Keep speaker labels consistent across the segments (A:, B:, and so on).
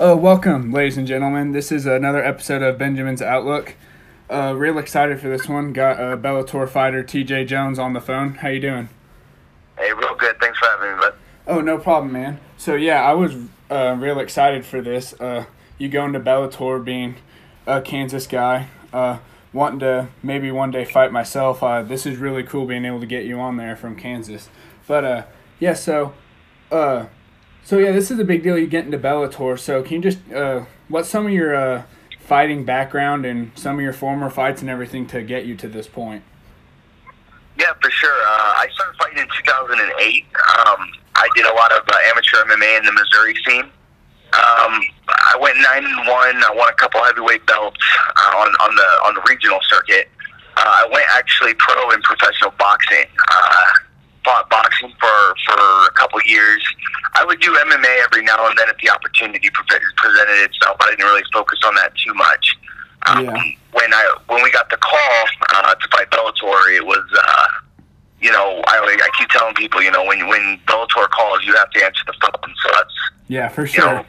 A: Uh, welcome, ladies and gentlemen. This is another episode of Benjamin's Outlook. Uh, real excited for this one. Got uh, Bellator fighter T.J. Jones on the phone. How you doing?
B: Hey, real good. Thanks for having me, bud.
A: Oh, no problem, man. So yeah, I was uh, real excited for this. Uh, you going to Bellator, being a Kansas guy, uh, wanting to maybe one day fight myself. Uh, this is really cool being able to get you on there from Kansas. But uh, yeah, so uh, so yeah, this is a big deal. You get into Bellator. So can you just uh, what's some of your uh, fighting background and some of your former fights and everything to get you to this point?
B: Yeah, for sure. Uh, I started fighting in 2008. Um, I did a lot of uh, amateur MMA in the Missouri scene. Um, I went nine and one. I won a couple heavyweight belts uh, on on the on the regional circuit. Uh, I went actually pro in professional boxing. Uh, fought boxing for for a couple years. I would do MMA every now and then if the opportunity pre- presented itself. I didn't really focus on that too much. Um,
A: Yeah.
B: When I when we got the call uh, to fight Bellator, it was. Uh, you know, I, I keep telling people, you know, when when Bellator calls, you have to answer the phone. So that's
A: Yeah, for
B: you
A: sure.
B: know,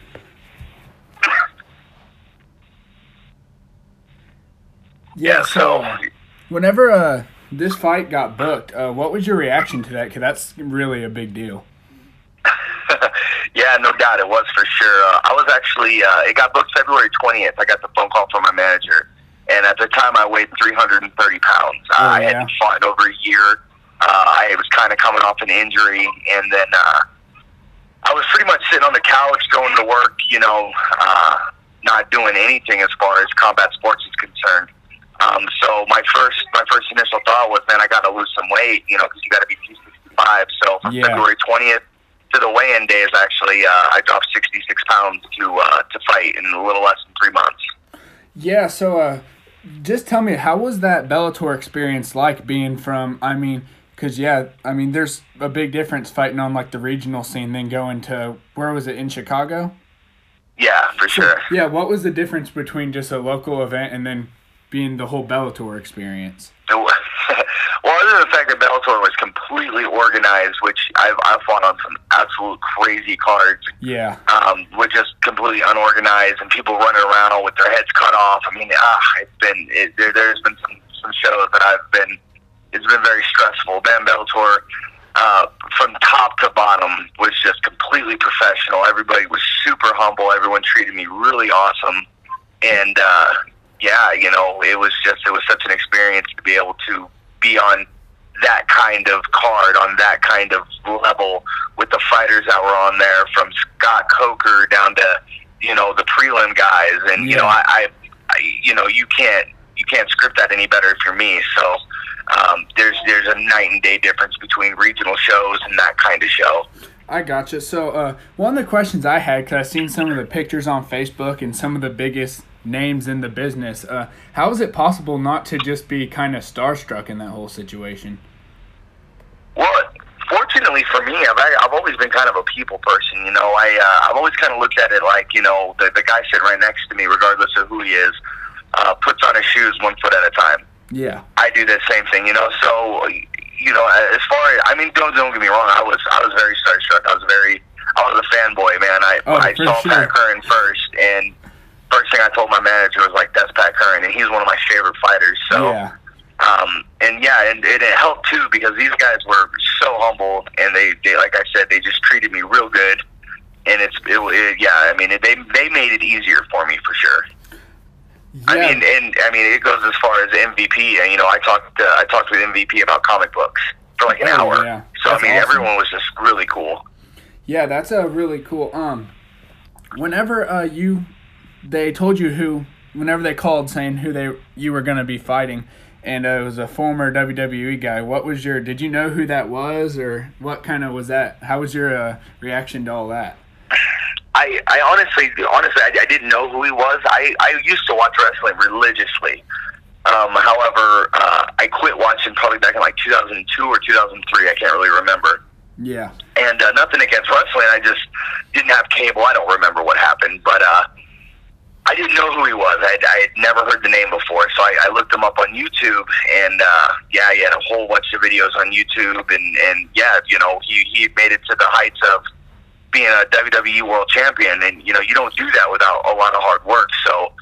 A: Yeah, so
B: so
A: whenever uh, this fight got booked, uh, what was your reaction to that? Because that's really a big deal.
B: Yeah, no doubt it was for sure. Uh, I was actually uh, it got booked February twentieth. I got the phone call from my manager, and at the time I weighed three hundred and thirty pounds.
A: Oh,
B: I
A: yeah.
B: hadn't fought in over a year. Uh, I was kind of coming off an injury, and then uh, I was pretty much sitting on the couch going to work. You know, uh, not doing anything as far as combat sports is concerned. Um, so my first my first initial thought was, man, I got to lose some weight, you know, because you got to be 265. So from
A: Yeah.
B: February 20th to the weigh-in day is actually uh, I dropped 66 pounds to uh, to fight in a little less than three months.
A: Yeah, so uh, just tell me, how was that Bellator experience like being from, I mean, because, yeah, I mean, there's a big difference fighting on, like, the regional scene than going to, where was it, in Chicago?
B: Yeah, for sure.
A: Yeah, what was the difference between just a local event and then being the whole Bellator experience?
B: It other than the fact that Bellator was completely organized, which I've I've fought on some absolute crazy cards,
A: Yeah,
B: um, with just completely unorganized and people running around with their heads cut off. I mean, ah, it's been it, there. There's been some some shows that I've been. It's been very stressful. Ben Bellator, uh, from top to bottom, was just completely professional. Everybody was super humble. Everyone treated me really awesome, and uh, yeah, you know, it was just it was such an experience to be able to be on that kind of card on that kind of level with the fighters that were on there from Scott Coker down to you know the prelim guys and you know I, I, I you know you can't you can't script that any better if you're me so um, there's there's a night and day difference between regional shows and that kind of show
A: I gotcha. So, uh, one of the questions I had, because I've seen some of the pictures on Facebook and some of the biggest names in the business, uh, how is it possible not to just be kind of starstruck in that whole situation?
B: Well, fortunately for me, I've I've always been kind of a people person. You know, I uh, I've always kind of looked at it like you know the the guy sitting right next to me, regardless of who he is, uh, puts on his shoes one foot at a time.
A: Yeah.
B: I do the same thing. You know, so you know, as far as I mean, don't don't get me wrong. I was I was very starstruck. I was very I was a fanboy, man. I
A: Oh,
B: I saw
A: sure.
B: Pat Curran first, and first thing I told my manager was like, "That's Pat Curran," and he's one of my favorite fighters. So.
A: Yeah.
B: Um, and yeah, and, and it helped too because these guys were so humble, and they, they like I said, they just treated me real good. And it's it, it, yeah, I mean, they they made it easier for me for sure. I mean, and I mean, it goes as far as MVP. And you know, I talked uh, I talked with MVP about comic books for like an
A: Oh,
B: hour.
A: yeah.
B: So
A: That's
B: I mean,
A: awesome.
B: everyone was just really cool.
A: Yeah, that's a really cool. Um, whenever uh you, they told you who, whenever they called saying who they you were gonna be fighting, and uh, it was a former WWE guy. What was your? Did you know who that was, or what kind of was that? How was your uh, reaction to all that?
B: I, I honestly, honestly, I, I didn't know who he was. I, I used to watch wrestling religiously. Um, however, uh, I quit watching probably back in like 2002 or 2003. I can't really remember.
A: Yeah.
B: And uh, nothing against wrestling. I just didn't have cable. I don't remember what happened, but uh, I didn't know who he was. I, I had never heard the name before, so I, I looked him up on YouTube, and uh, yeah, he had a whole bunch of videos on YouTube, and and yeah, you know, he he made it to the heights of being a WWE World Champion, and you know you don't do that without a lot of hard work. So,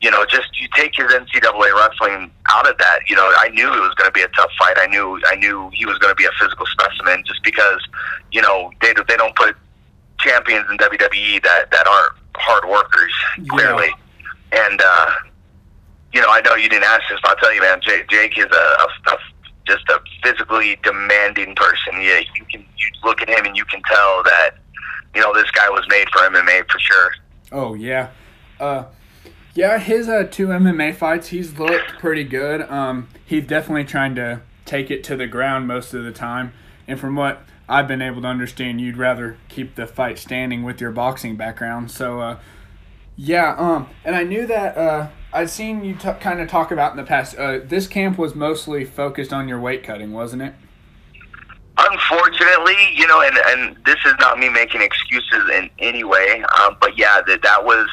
B: you know, just you take his NCAA wrestling out of that. You know, I knew it was going to be a tough fight. I knew I knew he was going to be a physical specimen, just because you know they they don't put champions in WWE that that aren't hard workers clearly, yeah. and. uh you know, I know you didn't ask this, but I'll tell you, man, Jake, Jake is a, a, a just a physically demanding person. Yeah, you can you look at him and you can tell that you know this guy was made for MMA for sure.
A: Oh yeah, uh, yeah. His uh, two MMA fights, he's looked pretty good. Um, he's definitely trying to take it to the ground most of the time. And from what I've been able to understand, you'd rather keep the fight standing with your boxing background. So, uh, yeah. Um, and I knew that. Uh, I'd seen you t- kind of talk about in the past. Uh, this camp was mostly focused on your weight cutting, wasn't it?
B: Unfortunately, you know, and and this is not me making excuses in any way, um, but yeah, that that was,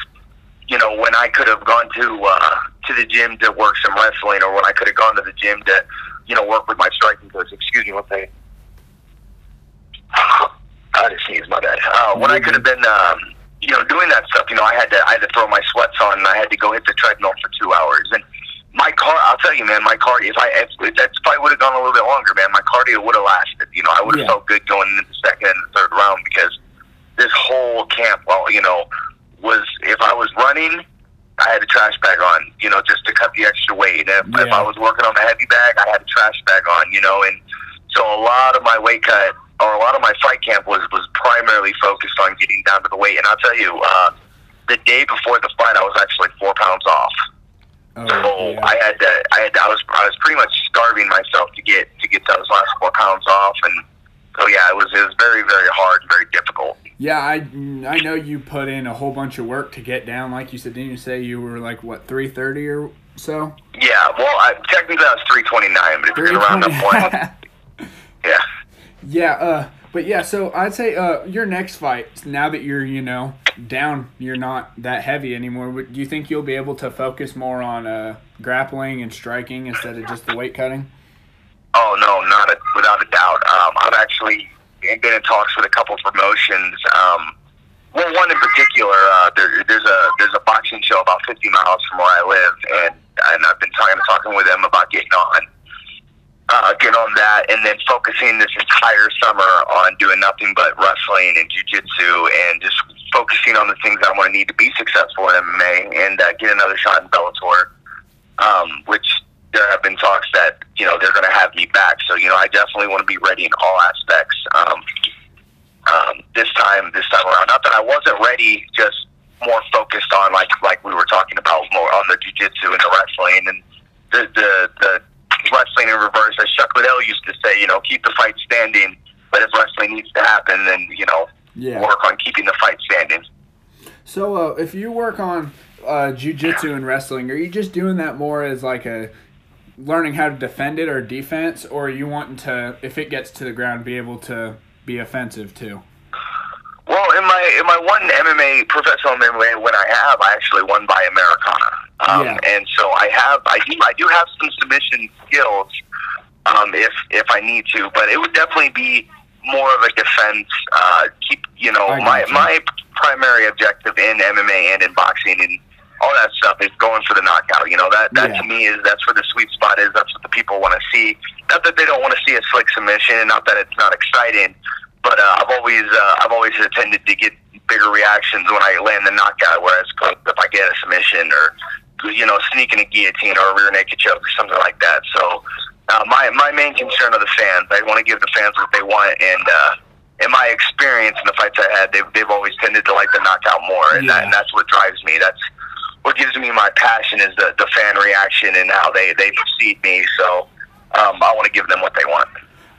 B: you know, when I could have gone to uh, to the gym to work some wrestling, or when I could have gone to the gym to, you know, work with my striking coach. Excuse me, one second. I just sneezed, my bad. Uh, when I could have been. Um, you know, doing that stuff, you know, I had to I had to throw my sweats on and I had to go hit the treadmill for two hours. And my car, I'll tell you, man, my cardio. If I if, if that fight would have gone a little bit longer, man, my cardio would have lasted. You know, I would have yeah. felt good going into the second and the third round because this whole camp, well, you know, was if I was running, I had a trash bag on, you know, just to cut the extra weight. If, yeah. if I was working on the heavy bag, I had a trash bag on, you know, and so a lot of my weight cut or a lot of my fight camp was was primarily focused on getting down to the weight. And I'll tell you, uh, the day before the fight, I was actually four pounds off. Oh, so yeah. I had to, I had, to, I was, I was pretty much starving myself to get to get those last four pounds off, and so yeah, it was, it was very, very hard, very difficult.
A: Yeah, I, I know you put in a whole bunch of work to get down. Like you said, didn't you say you were like what three thirty or so?
B: Yeah, well, I, technically I was three twenty nine, but if you're around that point, yeah.
A: Yeah, uh, but yeah, so I'd say uh, your next fight, now that you're, you know, down, you're not that heavy anymore, do you think you'll be able to focus more on uh, grappling and striking instead of just the weight cutting?
B: Oh, no, not a, without a doubt. Um, I've actually been in talks with a couple promotions. Um, well, one in particular, uh, there, there's a there's a boxing show about 50 miles from where I live, and and I've been talking talking with them about getting on uh, get on that, and then focusing this entire summer on doing nothing but wrestling and jujitsu, and just focusing on the things I want to need to be successful in MMA, and uh, get another shot in Bellator. Um, which there have been talks that you know they're going to have me back. So you know I definitely want to be ready in all aspects. Um, um, this time, this time around, not that I wasn't ready, just more focused on like like we were talking about more on the jujitsu and the wrestling and the the the wrestling in reverse. As Chuck Liddell used to say, you know, keep the fight standing, but if wrestling needs to happen, then, you know, yeah. work on keeping the fight standing.
A: So, uh, if you work on uh, jujitsu and wrestling, are you just doing that more as like a learning how to defend it or defense, or are you wanting to, if it gets to the ground, be able to be offensive too?
B: Well, in my in my one MMA professional MMA, when I have, I actually won by Americana. Um, yeah. And so I have, I do, I do have some submission skills um, if if I need to, but it would definitely be more of a defense. Uh, keep, you know, my you. my primary objective in MMA and in boxing and all that stuff is going for the knockout. You know, that that yeah. to me is that's where the sweet spot is. That's what the people want to see. Not that they don't want to see a slick submission, and not that it's not exciting, but uh, I've always uh, I've always tended to get bigger reactions when I land the knockout. Whereas if I get a submission or you know, sneaking a guillotine or a rear naked choke or something like that. So uh, my my main concern are the fans. I want to give the fans what they want, and uh, in my experience in the fights I had, they've they've always tended to like the knockout more, and, yeah. that, and that's what drives me. That's what gives me my passion is the the fan reaction and how they they perceive me. So um, I want to give them what they want.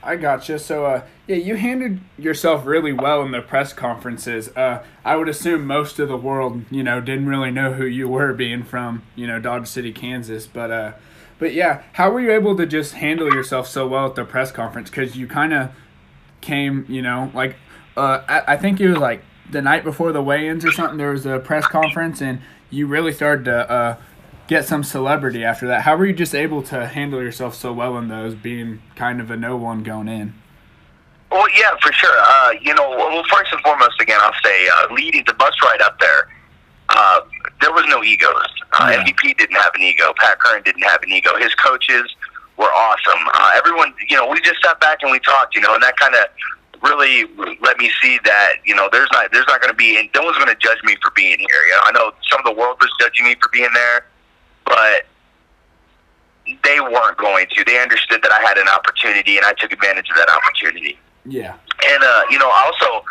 A: I gotcha. So, uh, yeah, you handled yourself really well in the press conferences. Uh, I would assume most of the world, you know, didn't really know who you were, being from, you know, Dodge City, Kansas. But, uh, but yeah, how were you able to just handle yourself so well at the press conference? Because you kind of came, you know, like, uh, I, I think it was like the night before the weigh-ins or something. There was a press conference, and you really started to uh, get some celebrity after that. How were you just able to handle yourself so well in those, being kind of a no one going in?
B: Well, yeah, for sure. Uh, you know, well, first and foremost, again, I'll say uh, leading the bus ride up there. Uh, there was no egos. Uh,
A: Yeah.
B: MVP didn't have an ego. Pat Curran didn't have an ego. His coaches were awesome. Uh, everyone, you know, we just sat back and we talked, you know, and that kind of really let me see that you know there's not there's not going to be and no one's going to judge me for being here. You know, I know some of the world was judging me for being there, but they weren't going to. They understood that I had an opportunity and I took advantage of that opportunity
A: Yeah.
B: and uh, you know, also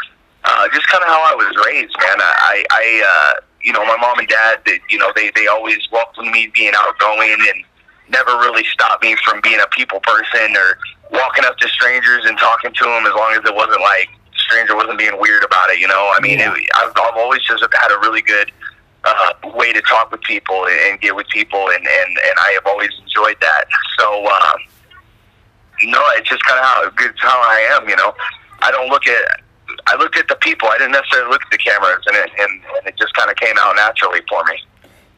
B: uh, just kind of how I was raised, man. I, I, uh, you know, my mom and dad, they, you know, they they always welcomed me being outgoing and never really stopped me from being a people person or walking up to strangers and talking to them as long as it wasn't like stranger wasn't being weird about it. You know, I mean,
A: Yeah.
B: it, I've, I've always just had a really good. Uh, way to talk with people and, get with people, and, and, and I have always enjoyed that. So, um, no, it's just kind of how it's how I am. You know, I don't look at. I looked at the people. I didn't necessarily look at the cameras, and it and, and it just kind of came out naturally for me.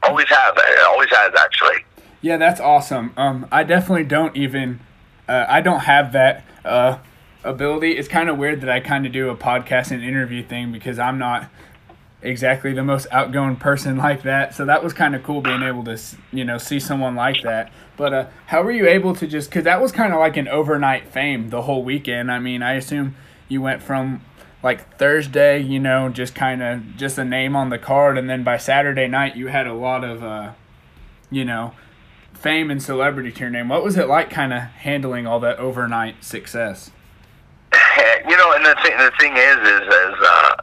B: Always have. It always has actually.
A: Yeah, that's awesome. Um, I definitely don't even, uh, I don't have that uh, ability. It's kind of weird that I kind of do a podcast and interview thing because I'm not exactly the most outgoing person like that. So that was kind of cool being able to, you know, see someone like that. But uh, how were you able to just, because that was kind of like an overnight fame the whole weekend. I mean, I assume you went from like Thursday, you know, just kind of just a name on the card, and then by Saturday night you had a lot of, uh, you know, fame and celebrity to your name. What was it like, kind of handling all that overnight success?
B: you know, and the thing the thing is, is is uh,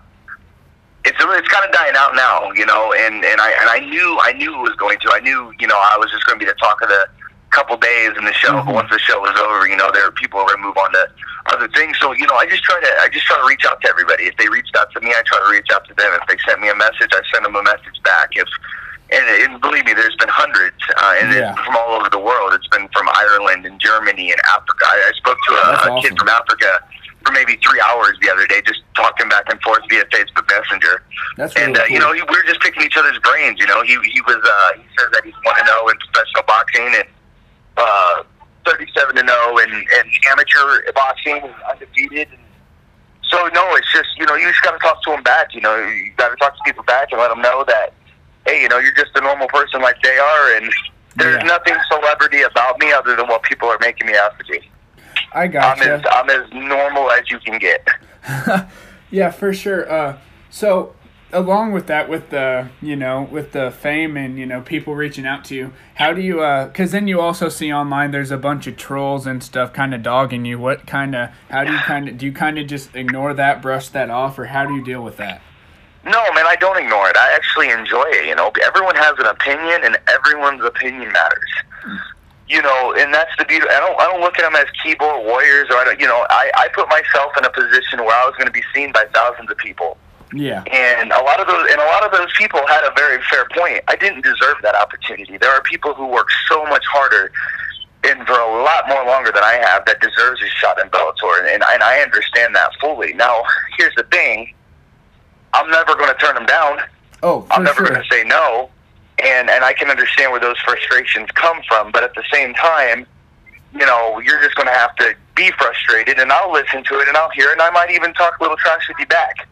B: it's it's kind of dying out now. You know, and and I and I knew I knew it was going to. I knew you know I was just going to be the talk of the couple days in the show.
A: Mhm.
B: But once the show was over, you know, there were people were going to move on to other things. So you know, I just try to I just try to reach out to everybody. If they reached out to me, I try to reach out to them. If they sent me a message, I send them a message back. If and, and believe me, there's been hundreds, uh, and
A: Yeah.
B: it's from all over the world. It's been from Ireland and Germany and Africa. I, I spoke to a,
A: That's
B: a
A: awesome.
B: kid from Africa for maybe three hours the other day, just talking back and forth via Facebook Messenger.
A: That's really
B: And uh,
A: cool.
B: you know, we were just picking each other's brains. You know, he he was uh, he says that he's one to zero in professional boxing and uh, thirty-seven to zero in, in amateur boxing, and undefeated. And so no, it's just you know you just got to talk to them back. You know, you got to talk to people back and let them know that hey, you know, you're just a normal person like they are, and there's
A: Yeah.
B: nothing celebrity about me other than what people are making me out to be.
A: I
B: I'm
A: gotcha.
B: as I'm as normal as you can get.
A: yeah, for sure. Uh, so along with that, with the you know, with the fame and you know people reaching out to you, how do you? Because then you also see online there's a bunch of trolls and stuff kind of dogging you. What kind of? How do you kind of? Do you kind of just ignore that, brush that off, or how do you deal with that?
B: No, man, I don't ignore it. I actually enjoy it. You know, everyone has an opinion, and everyone's opinion matters. You know, and that's the beauty. I don't, I don't look at them as keyboard warriors, or I don't. You know, I, I put myself in a position where I was going to be seen by thousands of people,
A: Yeah.
B: and a lot of those, and a lot of those people had a very fair point. I didn't deserve that opportunity. There are people who work so much harder and for a lot more longer than I have that deserves a shot in Bellator, and, and I understand that fully. Now, here's the thing: I'm never going to turn them down.
A: Oh, for
B: I'm never
A: sure.
B: going to say no, and and I can understand where those frustrations come from. But at the same time, you know, you're just going to have to be frustrated, and I'll listen to it, and I'll hear it, and I might even talk a little trash with you back.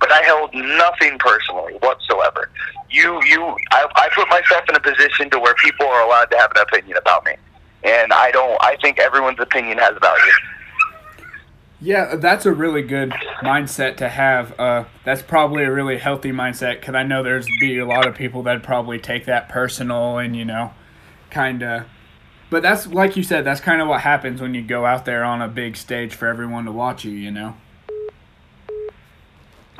B: But I held nothing personally whatsoever. You, you, I, I put myself in a position to where people are allowed to have an opinion about me, and I don't. I think everyone's opinion has value.
A: Yeah, that's a really good mindset to have. Uh, that's probably a really healthy mindset because I know there's be a lot of people that probably take that personal and you know, kind of. But that's like you said. That's kind of what happens when you go out there on a big stage for everyone to watch you. You know.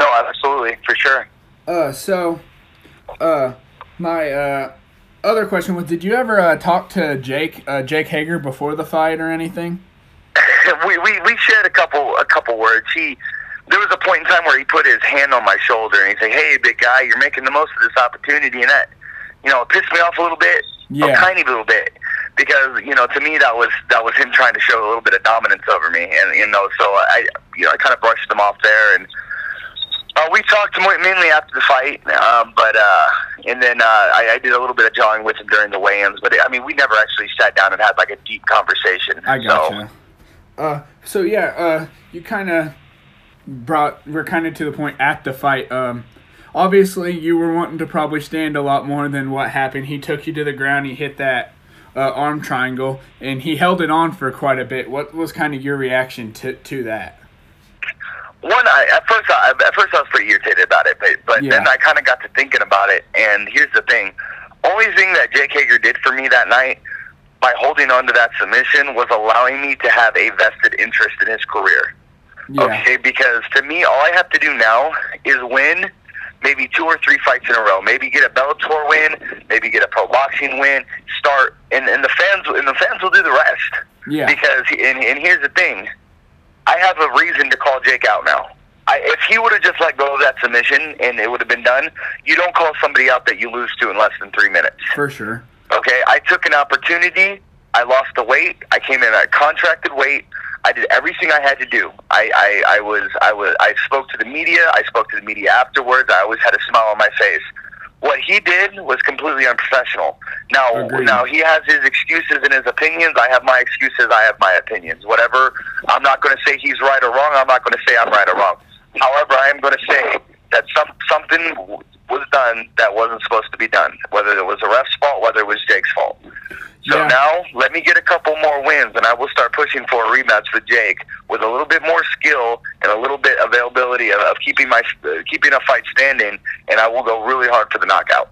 B: No, absolutely, for sure.
A: Uh, so, uh, my uh, other question was: Did you ever uh, talk to Jake uh, Jake Hager before the fight or anything?
B: we, we we shared a couple a couple words. He there was a point in time where he put his hand on my shoulder and he said, "Hey, big guy, you're making the most of this opportunity," and that you know it pissed me off a little bit,
A: Yeah.
B: a tiny little bit, because you know to me that was that was him trying to show a little bit of dominance over me, and you know so I you know I kind of brushed him off there and. Uh, we talked mainly after the fight, um, but uh, and then uh, I, I did a little bit of jawing with him during the weigh-ins. But I mean, we never actually sat down and had like a deep conversation.
A: I
B: So,
A: gotcha. Uh, so yeah, uh, you kind of brought we're kind of to the point at the fight. Um, obviously, you were wanting to probably stand a lot more than what happened. He took you to the ground. He hit that uh, arm triangle, and he held it on for quite a bit. What was kind of your reaction to to that?
B: One, I, at first, I, at first I was pretty irritated about it, but but
A: Yeah.
B: then I kind of got to thinking about it, and here's the thing: only thing that Jake Hager did for me that night by holding on to that submission was allowing me to have a vested interest in his career.
A: Yeah,
B: Okay, because to me, all I have to do now is win maybe two or three fights in a row. Maybe get a Bellator win, maybe get a pro boxing win. Start, and, and the fans and the fans will do the rest.
A: yeah,
B: Because and, and here's the thing, I have a reason to call Jake out now. I, if he would have just let go of that submission and it would have been done, you don't call somebody out that you lose to in less than three minutes.
A: for sure.
B: Okay, I took an opportunity. I lost the weight. I came in at contracted weight. I did everything I had to do. I, I, I was I was I spoke to the media. I spoke to the media afterwards. I always had a smile on my face. What he did was completely unprofessional. Now
A: Agreed.
B: now he has his excuses and his opinions. I have my excuses. I have my opinions. Whatever. I'm not going to say he's right or wrong. I'm not going to say I'm right or wrong. However, I am going to say that some something was done that wasn't supposed to be done. Whether it was the ref's fault, whether it was Jake's fault. So
A: Yeah.
B: now let me get a couple more wins, and I will start pushing for a rematch with Jake with a little bit more skill and a little bit availability of, of keeping my uh, keeping a fight standing, and I will go really hard for the knockout.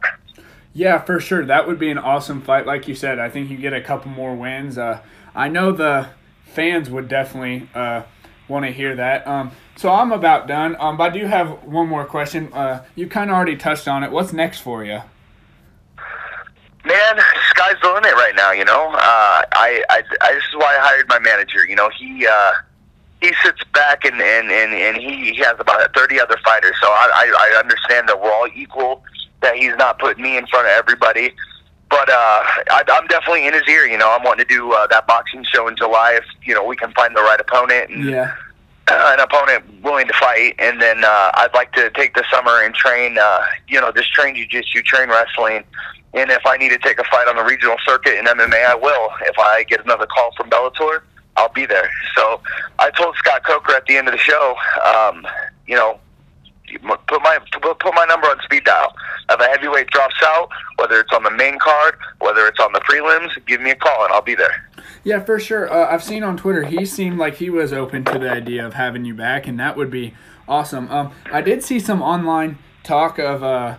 A: Yeah, for sure. That would be an awesome fight. Like you said, I think you get a couple more wins. Uh, I know the fans would definitely uh, want to hear that. Um, so I'm about done. Um, but I do have one more question. Uh, you kind of already touched on it. What's next for you?
B: Man, sky's the limit right now. You know, uh, I, I, I this is why I hired my manager. You know, he uh, he sits back and and and, and he, he has about thirty other fighters. So I, I I understand that we're all equal. That he's not putting me in front of everybody. But uh, I, I'm definitely in his ear. You know, I'm wanting to do uh, that boxing show in July if you know we can find the right opponent. And,
A: Yeah.
B: An opponent willing to fight, and then uh, I'd like to take the summer and train. Uh, you know, just train jujitsu, train wrestling, and if I need to take a fight on the regional circuit in MMA, I will. If I get another call from Bellator, I'll be there. So I told Scott Coker at the end of the show, um, you know, put my put my number on speed dial. If a heavyweight drops out, whether it's on the main card, whether it's on the prelims, give me a call and I'll be there.
A: Yeah, for sure. Uh, I've seen on Twitter he seemed like he was open to the idea of having you back, and that would be awesome. Um, I did see some online talk of uh,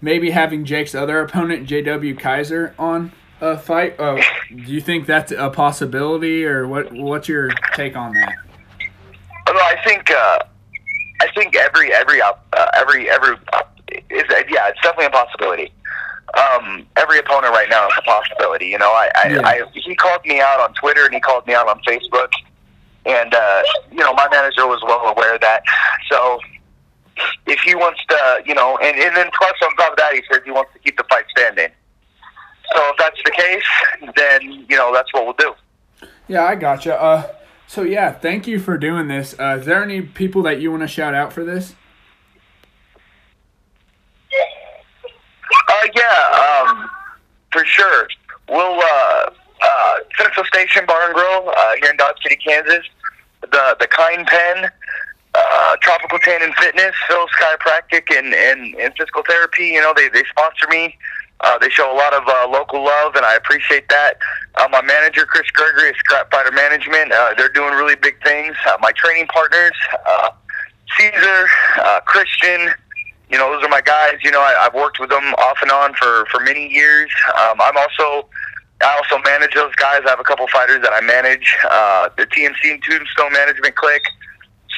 A: maybe having Jake's other opponent, J.W. Kiser, on a fight. Uh, do you think that's a possibility, or what? What's your take on that?
B: Although I think uh, think every every uh, every every uh, is yeah, it's definitely a possibility. Um, every opponent right now is a possibility. You know, I, I,
A: Yeah.
B: I he called me out on Twitter and he called me out on Facebook, and uh, you know my manager was well aware of that. So if he wants to, you know, and and then plus on top of that, he says he wants to keep the fight standing. So if that's the case, then you know that's what we'll do.
A: Yeah, I gotcha. Uh, so yeah, thank you for doing this. Uh, is there any people that you want to shout out for this?
B: Uh, yeah, um, for sure. We'll uh, uh, Central Station Bar and Grill uh, here in Dodge City, Kansas. The the Kind Pen, uh, Tropical Tan and Fitness, Phil's Chiropractic, and, and and physical therapy. You know, they they sponsor me. Uh, they show a lot of uh, local love, and I appreciate that. Uh, my manager, Chris Gregory, of Scrap Fighter Management, uh, they're doing really big things. Uh, my training partners, uh, Caesar, uh, Christian, you know, those are my guys. You know, I, I've worked with them off and on for for many years. Um, I'm also I also manage those guys. I have a couple fighters that I manage. Uh, the TMC and Tombstone Management Clique.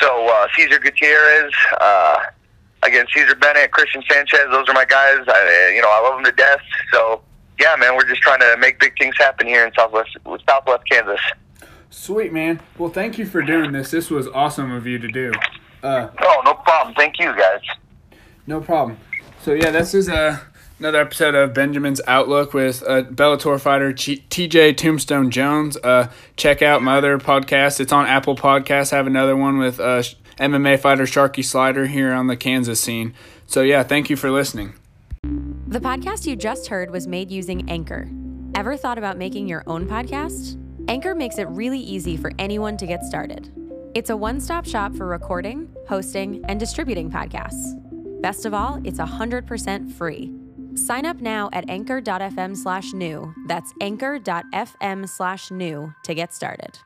B: So uh, Gutierrez, uh, again Cesar Bennett, Christian Sanchez. Those are my guys. I, you know, I love them to death. So yeah, man, we're just trying to make big things happen here in Southwest Southwest Kansas.
A: Sweet man. Well, thank you for doing this. This was awesome of you to do. Uh,
B: Oh, no problem. Thank you, guys.
A: No problem. So yeah, this is uh, another episode of Benjamin's Outlook with uh, Bellator fighter TJ Tombstone Jones. Uh, check out my other podcast. It's on Apple Podcasts. I have another one with uh, MMA fighter Sharky Slider here on the Kansas scene. So yeah, thank you for listening.
C: The podcast you just heard was made using Anchor. Ever thought about making your own podcast? Anchor makes it really easy for anyone to get started. It's a one stop shop for recording, hosting, and distributing podcasts. Best of all, it's 100% free. Sign up now at anchor.fm slash new. That's anchor.fm slash new to get started.